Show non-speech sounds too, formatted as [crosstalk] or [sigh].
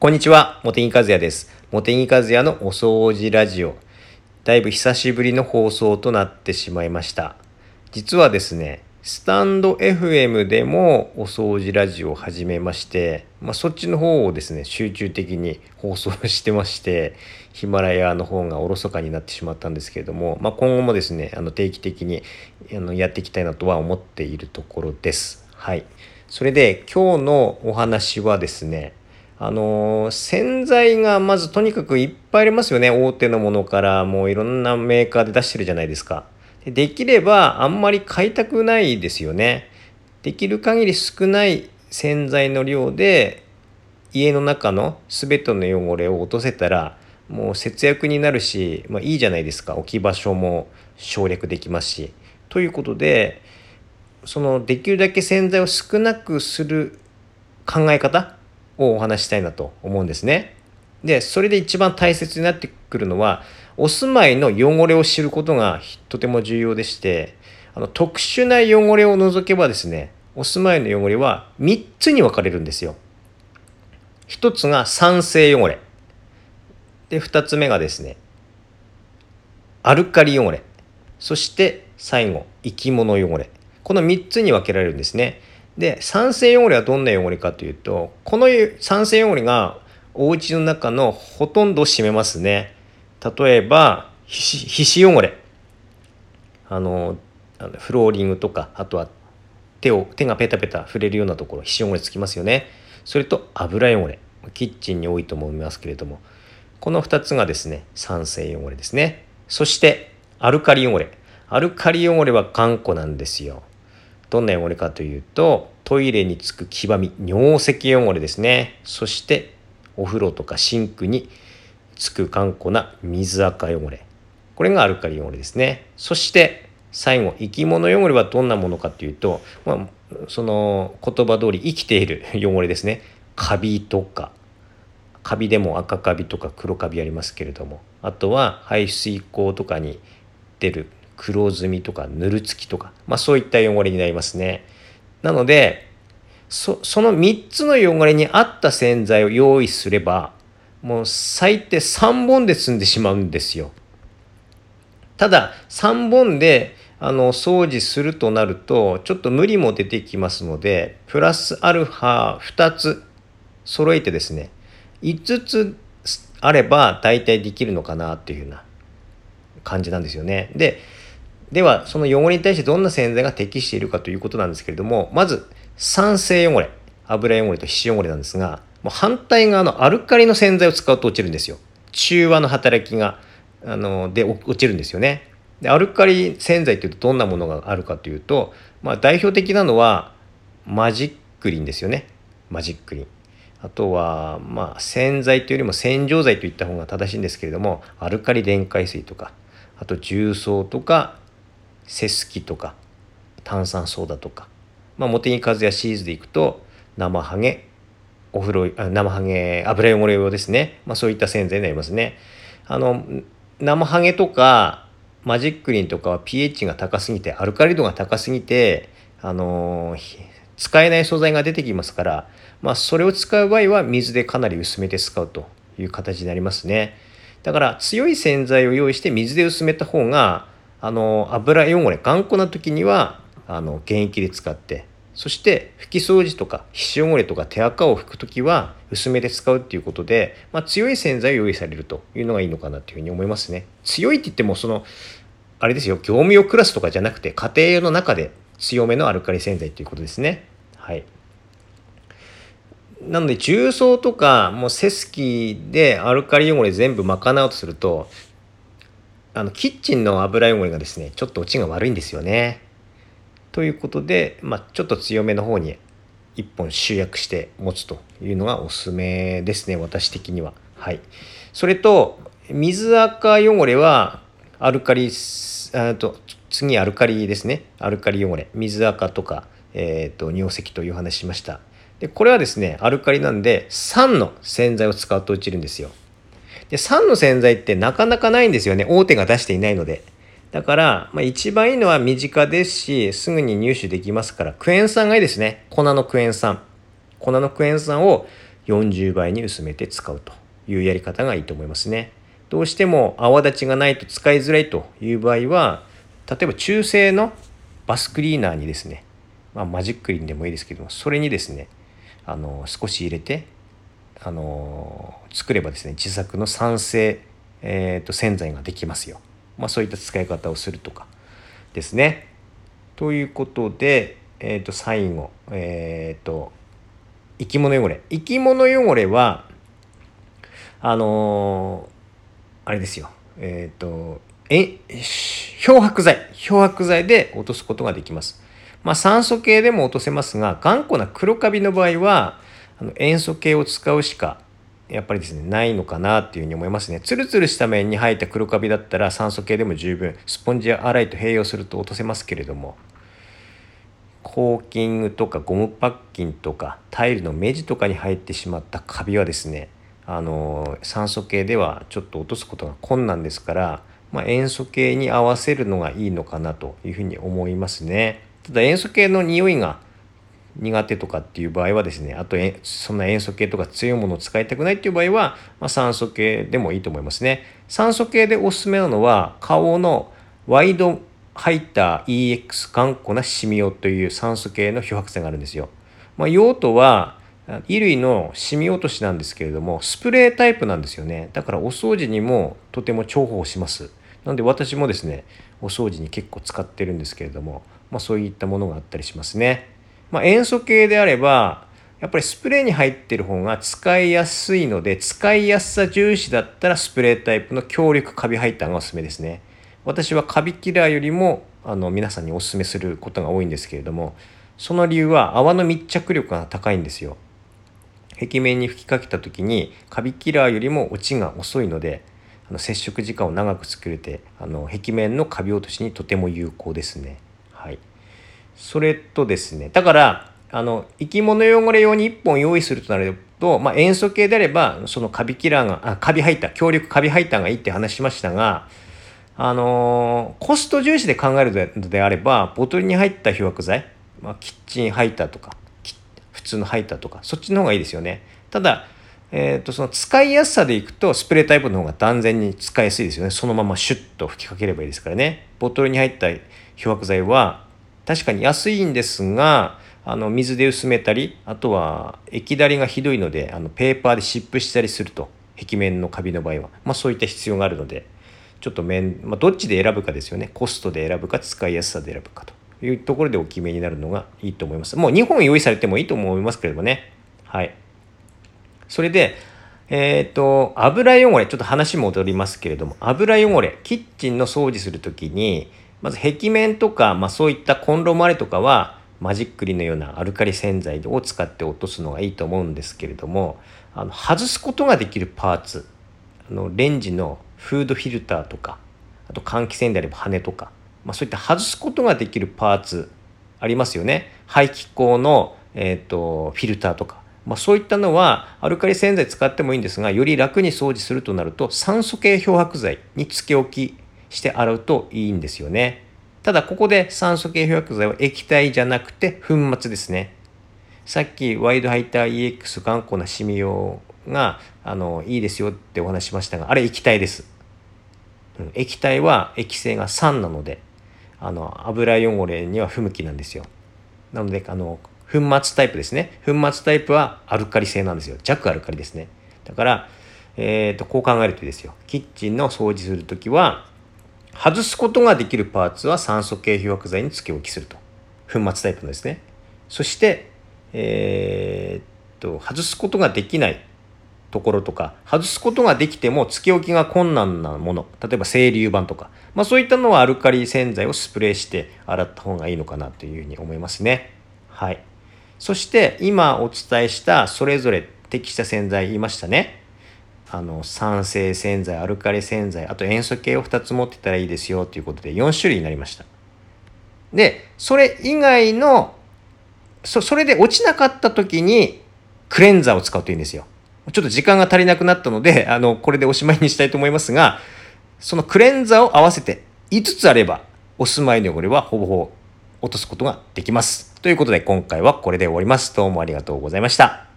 こんにちは、茂木和也です。茂木和也のお掃除ラジオ。だいぶ久しぶりの放送となってしまいました。実はですね、スタンド FM でもお掃除ラジオを始めまして、まあ、そっちの方をですね、集中的に放送してまして、ヒマラヤの方がおろそかになってしまったんですけれども、まあ、今後もですね、あの定期的にあのやっていきたいなとは思っているところです。はい。それで今日のお話はですね、あの洗剤がまずとにかくいっぱいありますよね。大手のものからもういろんなメーカーで出してるじゃないですか。でできればあんまり買いたくないですよね。できる限り少ない洗剤の量で家の中の全ての汚れを落とせたらもう節約になるし、まあ、いいじゃないですか。置き場所も省略できますし。ということでそのできるだけ洗剤を少なくする考え方をお話したいなと思うんですね。でそれで一番大切になってくるのはお住まいの汚れを知ることがとても重要でしてあの特殊な汚れを除けばですねお住まいの汚れは3つに分かれるんですよ。1つが酸性汚れで2つ目がですねアルカリ汚れそして最後生き物汚れこの3つに分けられるんですね。で酸性汚れはどんな汚れかというとこの酸性汚れがお家の中のほとんどを占めますね。例えば皮脂汚れあのフローリングとかあとは手を手がペタペタ触れるようなところ皮脂汚れつきますよね。それと油汚れキッチンに多いと思いますけれどもこの2つがですね酸性汚れですね。そしてアルカリ汚れアルカリ汚れは頑固なんですよ。どんな汚れかというとトイレにつく黄ばみ尿石汚れですね。そしてお風呂とかシンクにつく頑固な水垢汚れ。これがアルカリ汚れですね。そして最後生き物汚れはどんなものかというと、まあ、その言葉通り生きている汚れですね。カビとか。カビでも赤カビとか黒カビありますけれども。あとは排水口とかに出る黒ずみとかぬるつきとか、まあ、そういった汚れになりますね。なのでその3つの汚れに合った洗剤を用意すればもう最低3本で済んでしまうんですよ。ただ3本であの掃除するとなるとちょっと無理も出てきますのでプラスアルファ2つ揃えてですね5つあれば大体できるのかなっていうふうな感じなんですよね。でではその汚れに対してどんな洗剤が適しているかということなんですけれどもまず酸性汚れ油汚れと皮脂汚れなんですがもう反対側のアルカリの洗剤を使うと落ちるんですよ。中和の働きがあので落ちるんですよね。でアルカリ洗剤というとどんなものがあるかというと、まあ、代表的なのはマジックリンですよね。マジックリン。あとはまあ洗剤というよりも洗浄剤といった方が正しいんですけれどもアルカリ電解水とかあと重曹とかセスキとか炭酸ソーダとか、まあ、茂木和也シリーズでいくと生ハゲお風呂生ハゲ油汚れ用ですね、まあ、そういった洗剤になりますね。あの生ハゲとかマジックリンとかは pH が高すぎてアルカリ度が高すぎてあの使えない素材が出てきますから、まあ、それを使う場合は水でかなり薄めて使うという形になりますね。だから強い洗剤を用意して水で薄めた方があの油汚れ頑固な時にはあの原液で使ってそして拭き掃除とか皮脂汚れとか手垢を拭く時は薄めで使うっていうことで、まあ、強い洗剤を用意されるというのがいいのかなというふうに思いますね。強いって言ってもそのあれですよ業務用クラスとかじゃなくて家庭用の中で強めのアルカリ洗剤ということですね。はい。なので重曹とかもうセスキでアルカリ汚れ全部賄おうとするとあのキッチンの油汚れがですねちょっと落ちが悪いんですよね。ということで、まあ、ちょっと強めの方に1本集約して持つというのがおすすめですね私的には。はい、それと水垢汚れはアルカリあと次アルカリですねアルカリ汚れ水垢とか、えーと、尿石という話しました。でこれはですねアルカリなんで酸の洗剤を使うと落ちるんですよ。で酸の洗剤ってなかなかないんですよね。大手が出していないので。だから、まあ、一番いいのは身近ですしすぐに入手できますからクエン酸がいいですね。粉のクエン酸。粉のクエン酸を40倍に薄めて使うというやり方がいいと思いますね。どうしても泡立ちがないと使いづらいという場合は例えば中性のバスクリーナーにですね、まあ、マジックリンでもいいですけどもそれにですねあの少し入れてあの作ればですね自作の酸性、えーと、洗剤ができますよ。まあ、そういった使い方をするとかですね。ということで、えー、と最後、えっ、ー、と生き物汚れ生き物汚れはあのー、あれですよえっ、ー、とえ漂白剤漂白剤で落とすことができます。まあ、酸素系でも落とせますが頑固な黒カビの場合はあの塩素系を使うしかやっぱりですねないのかなっていうふうに思いますね。ツルツルした面に生えた黒カビだったら酸素系でも十分。スポンジや洗いと併用すると落とせますけれども。コーキングとかゴムパッキンとかタイルの目地とかに入ってしまったカビはですねあの酸素系ではちょっと落とすことが困難ですから、まあ、塩素系に合わせるのがいいのかなというふうに思いますね。ただ塩素系の匂いが苦手とかっていう場合はですねあとそんな塩素系とか強いものを使いたくないっていう場合は、まあ、酸素系でもいいと思いますね。酸素系でおすすめなのは顔のワイドハイター EX 頑固なシミオという酸素系の漂白剤があるんですよ、まあ、用途は衣類のシミ落としなんですけれどもスプレータイプなんですよね。だからお掃除にもとても重宝します。なので私もですねお掃除に結構使ってるんですけれども、まあ、そういったものがあったりしますね。まあ、塩素系であればやっぱりスプレーに入ってる方が使いやすいので使いやすさ重視だったらスプレータイプの強力カビハイターがおすすめですね。私はカビキラーよりもあの皆さんにおすすめすることが多いんですけれどもその理由は泡の密着力が高いんですよ。壁面に吹きかけた時にカビキラーよりも落ちが遅いのであの接触時間を長く作れてあの壁面のカビ落としにとても有効ですね。はい。それとですね、だから、あの、生き物汚れ用に1本用意するとなると、まあ、塩素系であれば、そのカビキラーが、あ、カビ入った、強力カビ入ったがいいって話しましたが、あのー、コスト重視で考えるのであれば、ボトルに入った漂白剤、まあ、キッチンハイターとか、普通のハイターとか、そっちの方がいいですよね。ただ、えーと、その使いやすさでいくとスプレータイプの方が断然に使いやすいですよねそのままシュッと吹きかければいいですからねボトルに入った漂白剤は確かに安いんですがあの水で薄めたりあとは液だりがひどいのであのペーパーで湿布したりすると壁面のカビの場合は、まあ、そういった必要があるのでちょっと面、まあ、どっちで選ぶかですよね。コストで選ぶか使いやすさで選ぶかと。いうところでお決めになるのがいいと思います。もう2本用意されてもいいと思いますけれどもね。はい。それでえっ、ー、と油汚れちょっと話戻りますけれども油汚れキッチンの掃除する時にまず壁面とか、まあ、そういったコンロ周りとかはマジックリのようなアルカリ洗剤を使って落とすのがいいと思うんですけれどもあの外すことができるパーツあのレンジのフードフィルターとかあと換気扇であれば羽とか、まあ、そういった外すことができるパーツありますよね。排気口の、えーと、フィルターとか、まあ、そういったのはアルカリ洗剤使ってもいいんですがより楽に掃除するとなると酸素系漂白剤につけ置きして洗うといいんですよね。ただここで酸素系漂白剤は液体じゃなくて粉末ですね。さっきワイドハイター EX 頑固なシミ用があのいいですよってお話しましたがあれ液体です。うん、液体は液性が酸なのであの油汚れには不向きなんですよ。なのであの粉末タイプですね。粉末タイプはアルカリ性なんですよ。弱アルカリですね。だから、えーと、とこう考えるといいですよ。キッチンの掃除するときは外すことができるパーツは酸素系漂白剤につけ置きすると。粉末タイプのですね。そして、えー、っと、外すことができないところとか、外すことができてもつけ置きが困難なもの、例えば清流板とか、まあそういったのはアルカリ洗剤をスプレーして洗った方がいいのかなというふうに思いますね。はい。そして今お伝えしたそれぞれ適した洗剤言いましたね。あの酸性洗剤アルカリ洗剤あと塩素系を2つ持ってたらいいですよということで4種類になりました。でそれ以外のそそれで落ちなかった時にクレンザーを使うといいんですよ。ちょっと時間が足りなくなったので [laughs] あのこれでおしまいにしたいと思いますがそのクレンザーを合わせて5つあればお住まいの汚れはほぼほぼ落とすことができます。ということで今回はこれで終わります。どうもありがとうございました。